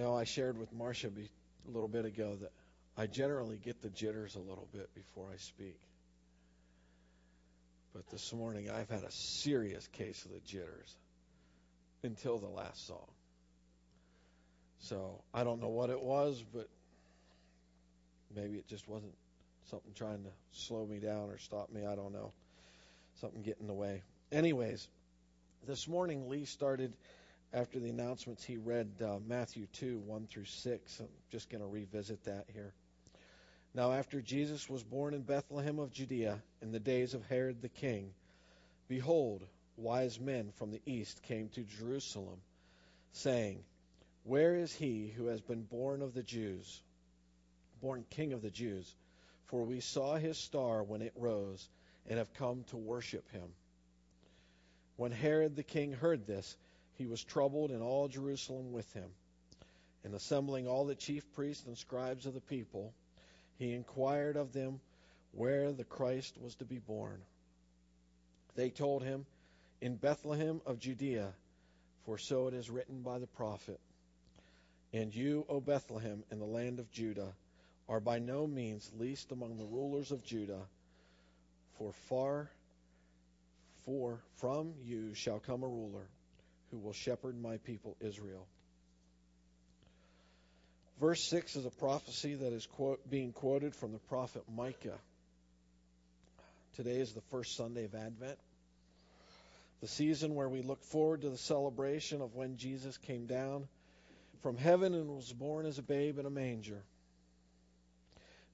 You know, I shared with Marcia be, a little bit ago that I generally get the jitters a little bit before I speak. But this morning I've had a serious case of the jitters until the last song. So I don't know what it was, but maybe it just wasn't something trying to slow me down or stop me. I don't know. Something getting in the way. Anyways, this morning Lee started after the announcements. He read uh, Matthew 2 1 through 6. I'm just going to revisit that here. Now, after Jesus was born in Bethlehem of Judea in the days of Herod the king, behold, wise men from the east came to Jerusalem, saying, Where is he who has been born of the Jews, born king of the Jews? For we saw his star when it rose, and have come to worship him. When Herod the king heard this, he was troubled, and all Jerusalem with him. And assembling all the chief priests and scribes of the people, he inquired of them where the Christ was to be born. They told him, In Bethlehem of Judea, for so it is written by the prophet. And you, O Bethlehem, in the land of Judah, are by no means least among the rulers of Judah, for far for from you shall come a ruler who will shepherd my people Israel. Verse 6 is a prophecy that is quote, being quoted from the prophet Micah. Today is the first Sunday of Advent, the season where we look forward to the celebration of when Jesus came down from heaven and was born as a babe in a manger.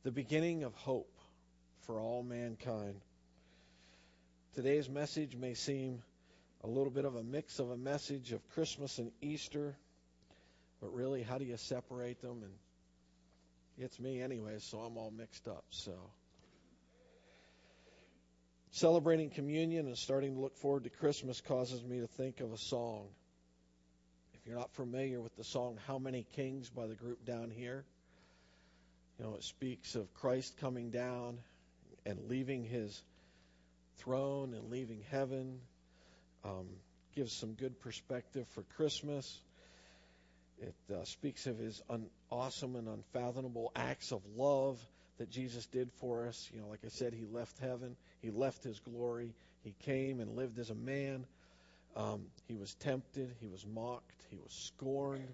The beginning of hope for all mankind. Today's message may seem a little bit of a mix of a message of Christmas and Easter but really, how do you separate them? And it's me anyway, so I'm all mixed up. So celebrating communion and starting to look forward to Christmas causes me to think of a song. If you're not familiar with the song How Many Kings by the group Downhere, you know, it speaks of Christ coming down and leaving his throne and leaving heaven. Um, gives some good perspective for Christmas. It uh, speaks of his un- awesome and unfathomable acts of love that Jesus did for us. You know, like I said, he left heaven, he left his glory, he came and lived as a man. Um, he was tempted, he was mocked, he was scorned.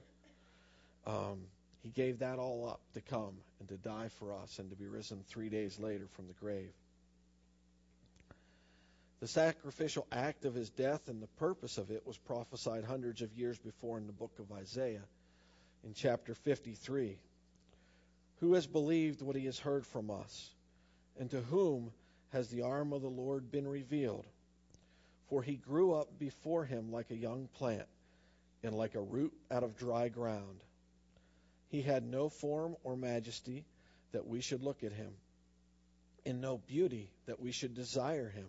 Um, he gave that all up to come and to die for us and to be risen three days later from the grave. The sacrificial act of his death and the purpose of it was prophesied hundreds of years before in the book of Isaiah in chapter 53. Who has believed what he has heard from us? And to whom has the arm of the Lord been revealed? For he grew up before him like a young plant and like a root out of dry ground. He had no form or majesty that we should look at him, and no beauty that we should desire him.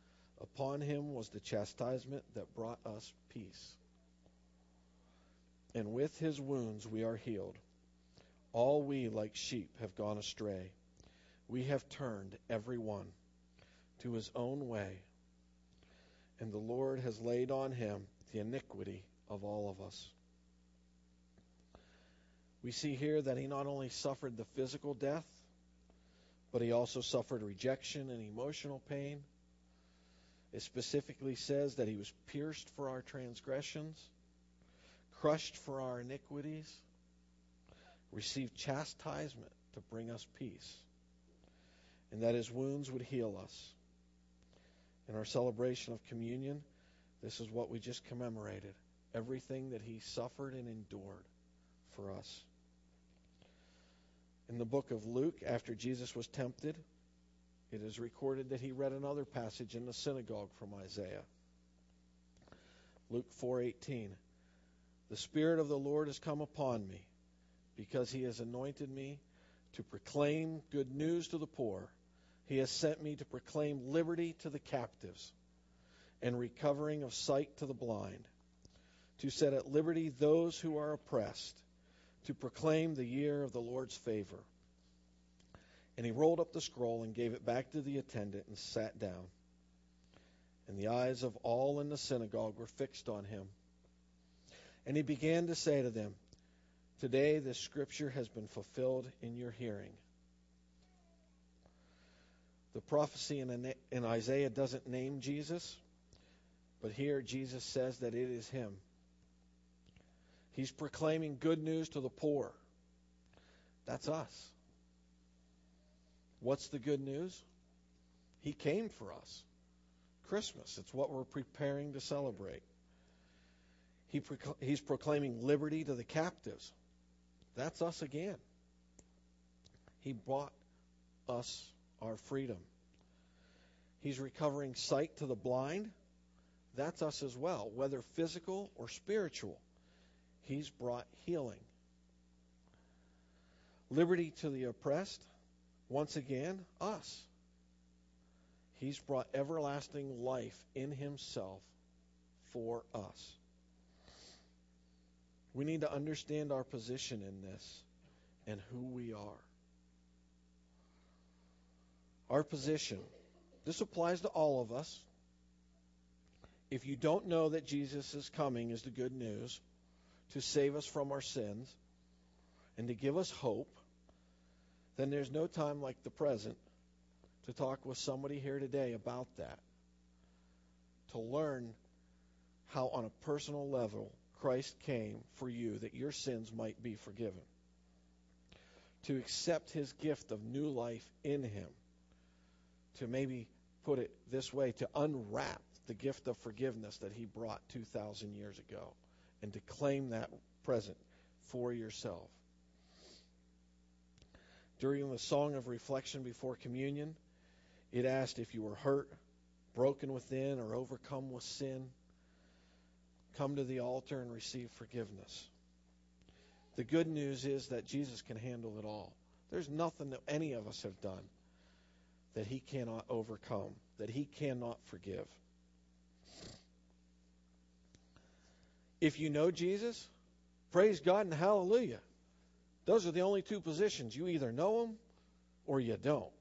Upon him was the chastisement that brought us peace. And with his wounds we are healed. All we, like sheep, have gone astray. We have turned, every one, to his own way. And the Lord has laid on him the iniquity of all of us. We see here that he not only suffered the physical death, but he also suffered rejection and emotional pain it specifically says that he was pierced for our transgressions, crushed for our iniquities, received chastisement to bring us peace, and that his wounds would heal us. In our celebration of communion, this is what we just commemorated everything that he suffered and endured for us. In the book of Luke, after Jesus was tempted, it is recorded that he read another passage in the synagogue from Isaiah. Luke 4:18 The spirit of the Lord has come upon me because he has anointed me to proclaim good news to the poor. He has sent me to proclaim liberty to the captives and recovering of sight to the blind, to set at liberty those who are oppressed, to proclaim the year of the Lord's favor. And he rolled up the scroll and gave it back to the attendant and sat down. And the eyes of all in the synagogue were fixed on him. And he began to say to them, Today this scripture has been fulfilled in your hearing. The prophecy in, Isaiah doesn't name Jesus, but here Jesus says that it is him. He's proclaiming good news to the poor. That's us. What's the good news? He came for us. Christmas. It's what we're preparing to celebrate. He he's proclaiming liberty to the captives. That's us again. He bought us our freedom. He's recovering sight to the blind. That's us as well, whether physical or spiritual. He's brought healing. Liberty to the oppressed. Once again, us. He's brought everlasting life in himself for us. We need to understand our position in this and who we are. Our position. This applies to all of us. If you don't know that Jesus is coming is the good news to save us from our sins and to give us hope, then there's no time like the present to talk with somebody here today about that. To learn how, on a personal level, Christ came for you that your sins might be forgiven. To accept his gift of new life in him. To maybe put it this way, to unwrap the gift of forgiveness that he brought 2,000 years ago and to claim that present for yourself. During the song of reflection before communion, it asked if you were hurt, broken within, or overcome with sin come to the altar and receive forgiveness. The good news is that Jesus can handle it all. There's nothing that any of us have done that he cannot overcome, that he cannot forgive. If you know Jesus, praise God and hallelujah. Those are the only two positions. You either know them or you don't.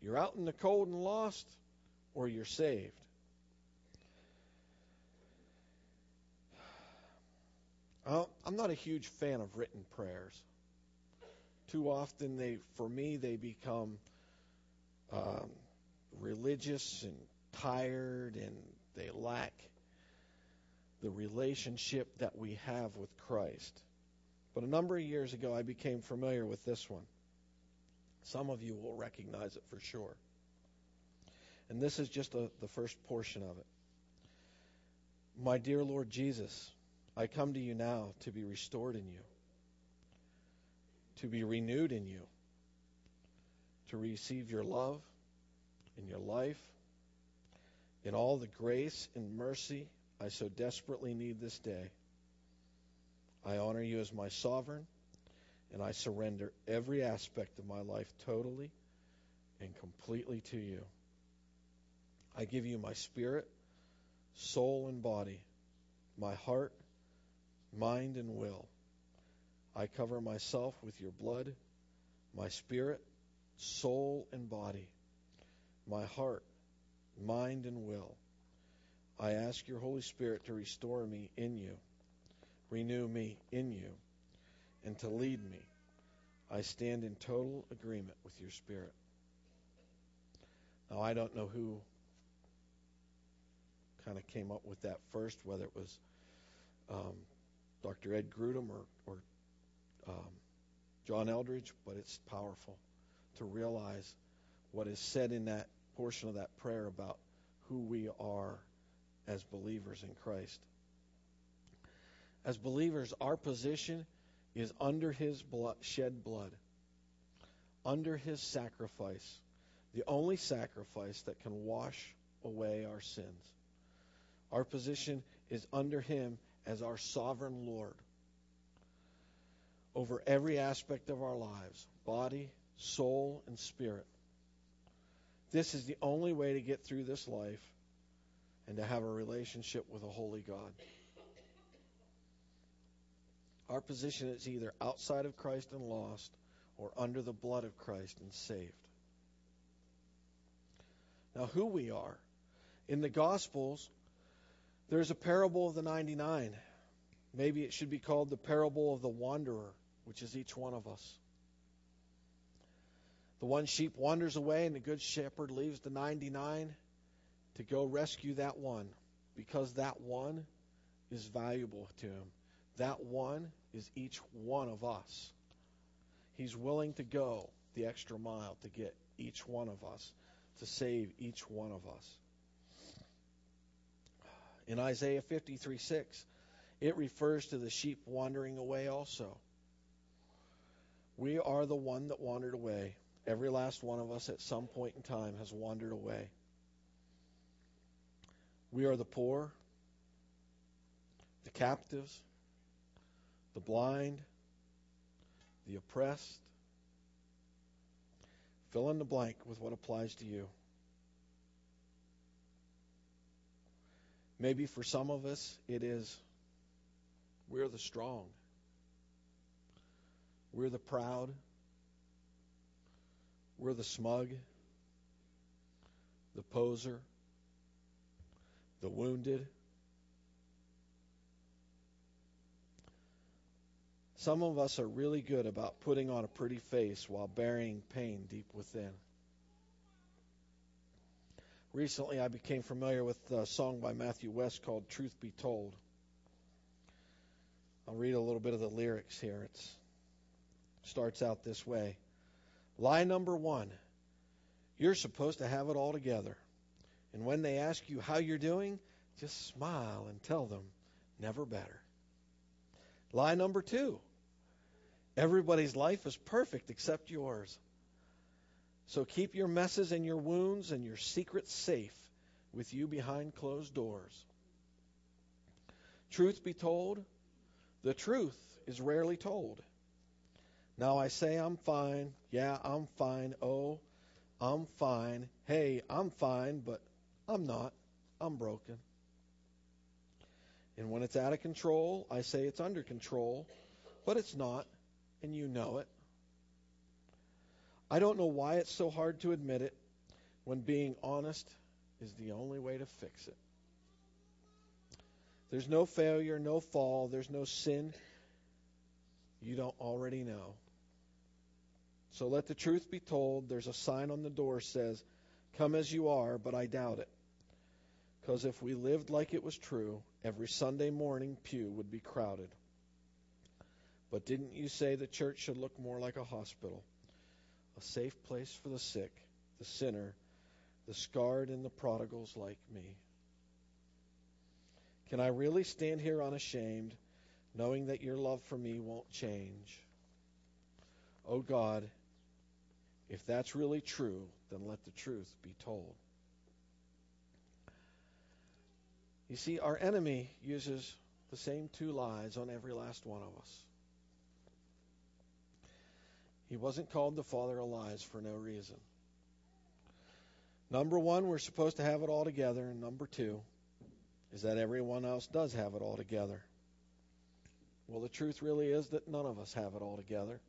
You're out in the cold and lost or you're saved. I'm not a huge fan of written prayers. Too often, they, for me, they become um, religious and tired, and they lack the relationship that we have with Christ. But a number of years ago, I became familiar with this one. Some of you will recognize it for sure. And this is just a, the first portion of it. My dear Lord Jesus, I come to you now to be restored in you, to be renewed in you, to receive your love in your life, in all the grace and mercy I so desperately need this day. I honor you as my sovereign, and I surrender every aspect of my life totally and completely to you. I give you my spirit, soul, and body, my heart, mind, and will. I cover myself with your blood, my spirit, soul, and body, my heart, mind, and will. I ask your Holy Spirit to restore me in you, renew me in you, and to lead me. I stand in total agreement with your Spirit. Now, I don't know who kind of came up with that first, whether it was um, Dr. Ed Grudem or, or um, John Eldredge, but it's powerful to realize what is said in that portion of that prayer about who we are as believers in Christ. As believers, our position is under his blood, shed blood, under his sacrifice, the only sacrifice that can wash away our sins. Our position is under him as our sovereign Lord over every aspect of our lives body, soul, and spirit. This is the only way to get through this life and to have a relationship with a holy God. Our position is either outside of Christ and lost or under the blood of Christ and saved. Now, who we are. In the Gospels, there's a parable of the 99. Maybe it should be called the parable of the wanderer, which is each one of us. The one sheep wanders away, and the good shepherd leaves the 99 to go rescue that one because that one is valuable to him. That one is each one of us. He's willing to go the extra mile to get each one of us, to save each one of us. In Isaiah 53 6, it refers to the sheep wandering away also. We are the one that wandered away. Every last one of us at some point in time has wandered away. We are the poor, the captives, the blind, the oppressed. Fill in the blank with what applies to you. Maybe for some of us, it is we're the strong, we're the proud, we're the smug, the poser, the wounded. Some of us are really good about putting on a pretty face while burying pain deep within. Recently, I became familiar with a song by Matthew West called Truth Be Told. I'll read a little bit of the lyrics here. It starts out this way Lie number one you're supposed to have it all together. And when they ask you how you're doing, just smile and tell them, never better. Lie number two everybody's life is perfect except yours. So keep your messes and your wounds and your secrets safe with you behind closed doors. Truth be told, the truth is rarely told. Now I say I'm fine. Yeah, I'm fine. Oh, I'm fine. Hey, I'm fine, but I'm not. I'm broken. And when it's out of control, I say it's under control, but it's not, and you know it. I don't know why it's so hard to admit it when being honest is the only way to fix it. There's no failure, no fall, there's no sin you don't already know. So let the truth be told. There's a sign on the door says, Come as you are, but I doubt it. Because if we lived like it was true, every Sunday morning pew would be crowded. But didn't you say the church should look more like a hospital? a safe place for the sick, the sinner, the scarred, and the prodigals like me. Can I really stand here unashamed, knowing that your love for me won't change? Oh God, if that's really true, then let the truth be told. You see, our enemy uses the same two lies on every last one of us. He wasn't called the father of lies for no reason. Number one, we're supposed to have it all together. And number two is that everyone else does have it all together. Well, the truth really is that none of us have it all together.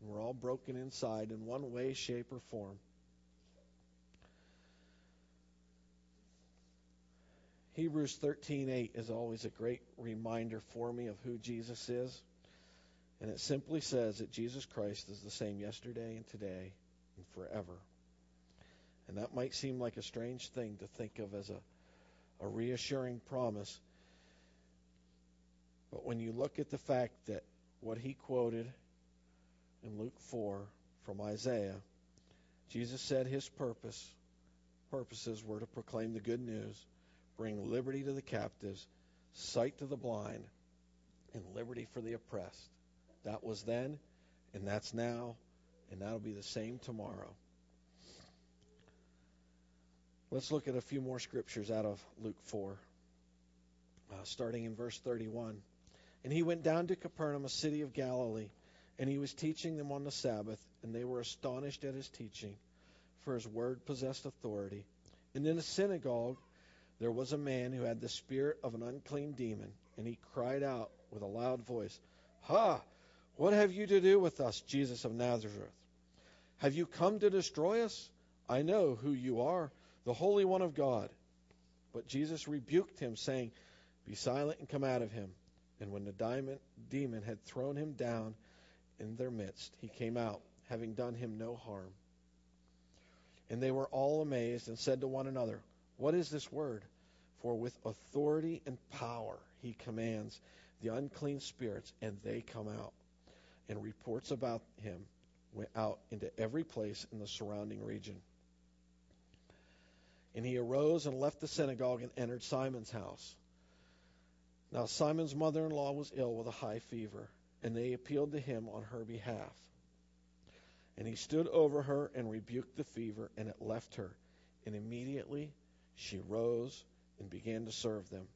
And we're all broken inside in one way, shape, or form. Hebrews 13:8 is always a great reminder for me of who Jesus is. And it simply says that Jesus Christ is the same yesterday and today and forever. And that might seem like a strange thing to think of as a, a reassuring promise. But when you look at the fact that what he quoted in Luke 4 from Isaiah, Jesus said his purpose purposes were to proclaim the good news, bring liberty to the captives, sight to the blind, and liberty for the oppressed. That was then, and that's now, and that'll be the same tomorrow. Let's look at a few more scriptures out of Luke 4, uh, starting in verse 31. And he went down to Capernaum, a city of Galilee, and he was teaching them on the Sabbath, and they were astonished at his teaching, for his word possessed authority. And in a synagogue there was a man who had the spirit of an unclean demon, and he cried out with a loud voice, Ha! What have you to do with us, Jesus of Nazareth? Have you come to destroy us? I know who you are, the Holy One of God. But Jesus rebuked him, saying, Be silent and come out of him. And when the demon had thrown him down in their midst, he came out, having done him no harm. And they were all amazed and said to one another, What is this word? For with authority and power he commands the unclean spirits, and they come out. And reports about him went out into every place in the surrounding region. And he arose and left the synagogue and entered Simon's house. Now Simon's mother in law was ill with a high fever, and they appealed to him on her behalf. And he stood over her and rebuked the fever, and it left her. And immediately she rose and began to serve them.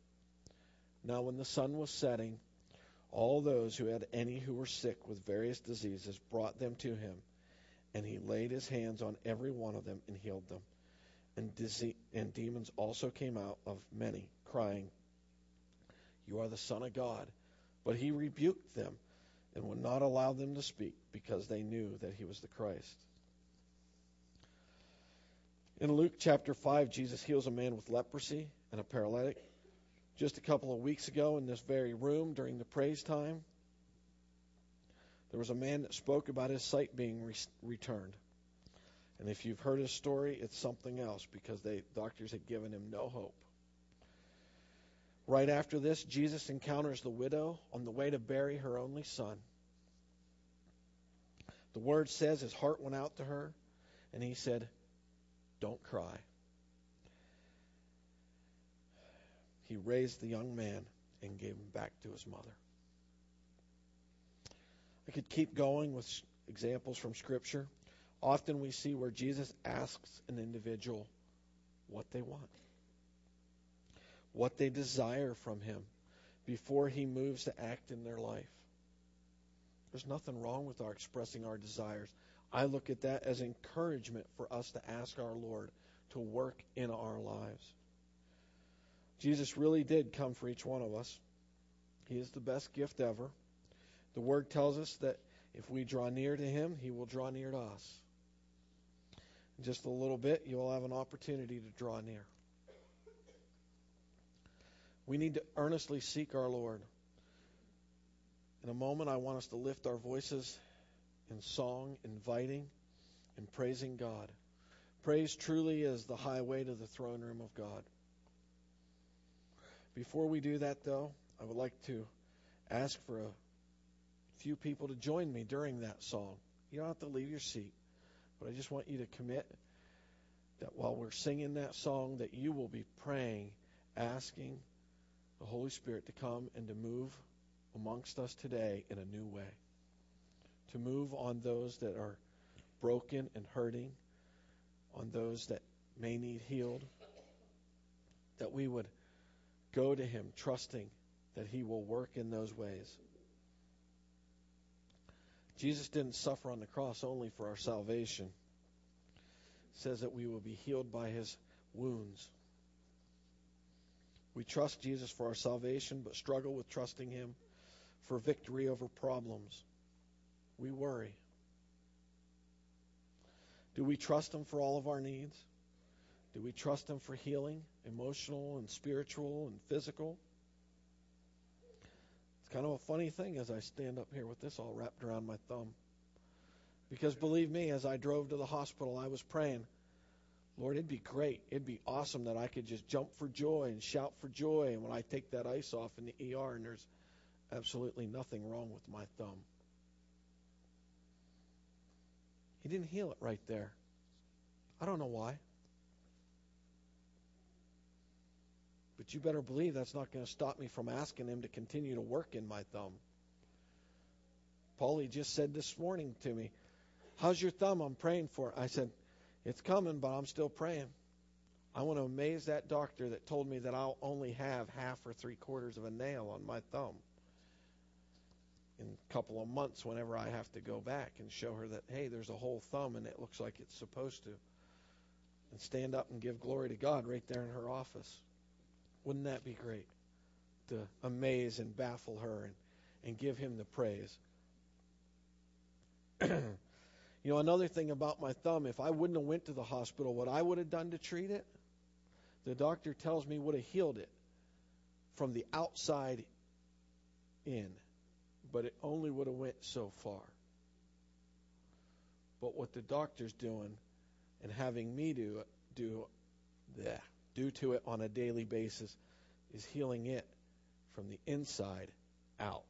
Now, when the sun was setting, all those who had any who were sick with various diseases brought them to him, and he laid his hands on every one of them and healed them. And, disease, and demons also came out of many, crying, You are the Son of God. But he rebuked them and would not allow them to speak because they knew that he was the Christ. In Luke chapter 5, Jesus heals a man with leprosy and a paralytic. Just a couple of weeks ago in this very room during the praise time, there was a man that spoke about his sight being re- returned. And if you've heard his story, it's something else because they doctors had given him no hope. Right after this, Jesus encounters the widow on the way to bury her only son. The word says his heart went out to her, and he said, Don't cry. He raised the young man and gave him back to his mother. I could keep going with examples from Scripture. Often we see where Jesus asks an individual what they want, what they desire from him before he moves to act in their life. There's nothing wrong with our expressing our desires. I look at that as encouragement for us to ask our Lord to work in our lives. Jesus really did come for each one of us. He is the best gift ever. The Word tells us that if we draw near to Him, He will draw near to us. In just a little bit, you'll have an opportunity to draw near. We need to earnestly seek our Lord. In a moment, I want us to lift our voices in song, inviting and praising God. Praise truly is the highway to the throne room of God. Before we do that, though, I would like to ask for a few people to join me during that song. You don't have to leave your seat. But I just want you to commit that while we're singing that song, that you will be praying, asking the Holy Spirit to come and to move amongst us today in a new way. To move on those that are broken and hurting, on those that may need healed. That we would go to Him trusting that He will work in those ways. Jesus didn't suffer on the cross only for our salvation. It says that we will be healed by his wounds. We trust Jesus for our salvation, but struggle with trusting him for victory over problems. We worry. Do we trust him for all of our needs? Do we trust him for healing, emotional and spiritual and physical? It's kind of a funny thing as I stand up here with this all wrapped around my thumb. Because believe me, as I drove to the hospital, I was praying, Lord, it'd be great. It'd be awesome that I could just jump for joy and shout for joy. And when I take that ice off in the ER and there's absolutely nothing wrong with my thumb. He didn't heal it right there. I don't know why. But you better believe that's not going to stop me from asking him to continue to work in my thumb. Paulie just said this morning to me, How's your thumb? I'm praying for it. I said, It's coming, but I'm still praying. I want to amaze that doctor that told me that I'll only have half or three quarters of a nail on my thumb. In a couple of months whenever I have to go back and show her that, hey, there's a whole thumb and it looks like it's supposed to. And stand up and give glory to God right there in her office. Wouldn't that be great? To amaze and baffle her and, and give him the praise. you know, another thing about my thumb, if I wouldn't have went to the hospital, what I would have done to treat it, the doctor tells me would have healed it from the outside in but it only would have went so far. But what the doctor's doing and having me do do yeah, do to it on a daily basis is healing it from the inside out.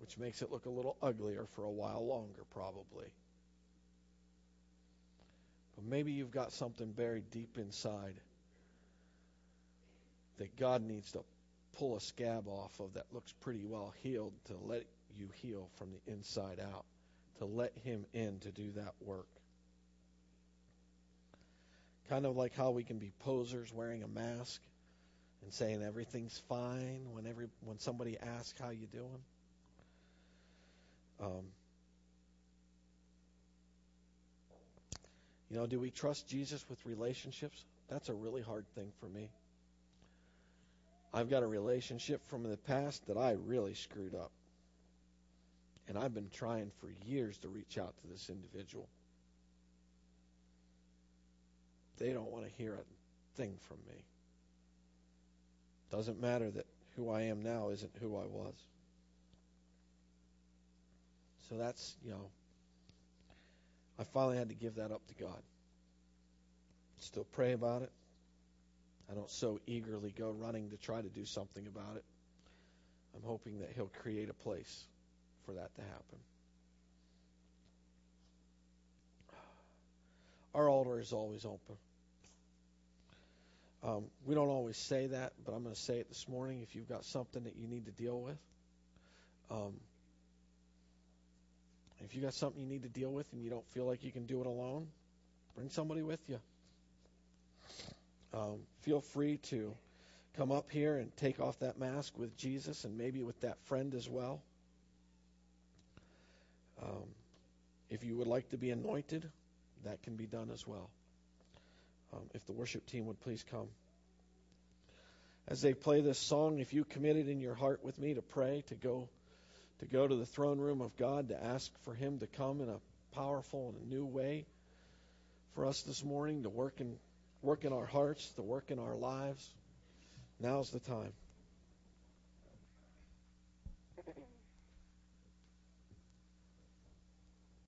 Which makes it look a little uglier for a while longer, probably. But maybe you've got something buried deep inside that God needs to pull a scab off of that looks pretty well healed to let you heal from the inside out, to let Him in to do that work. Kind of like how we can be posers wearing a mask and saying everything's fine when every when somebody asks how you doing. Um, you know, do we trust Jesus with relationships? That's a really hard thing for me. I've got a relationship from the past that I really screwed up. And I've been trying for years to reach out to this individual. They don't want to hear a thing from me. Doesn't matter that who I am now isn't who I was. So that's, you know, I finally had to give that up to God. Still pray about it. I don't so eagerly go running to try to do something about it. I'm hoping that He'll create a place for that to happen. Our altar is always open. Um, we don't always say that, but I'm going to say it this morning. If you've got something that you need to deal with, um, if you've got something you need to deal with and you don't feel like you can do it alone, bring somebody with you um, feel free to come up here and take off that mask with Jesus and maybe with that friend as well. Um, if you would like to be anointed, that can be done as well. Um, if the worship team would please come. As they play this song, if you committed in your heart with me to pray, to go to go to the throne room of God, to ask for Him to come in a powerful and a new way for us this morning, to work in work in our hearts, to work in our lives. Now's the time.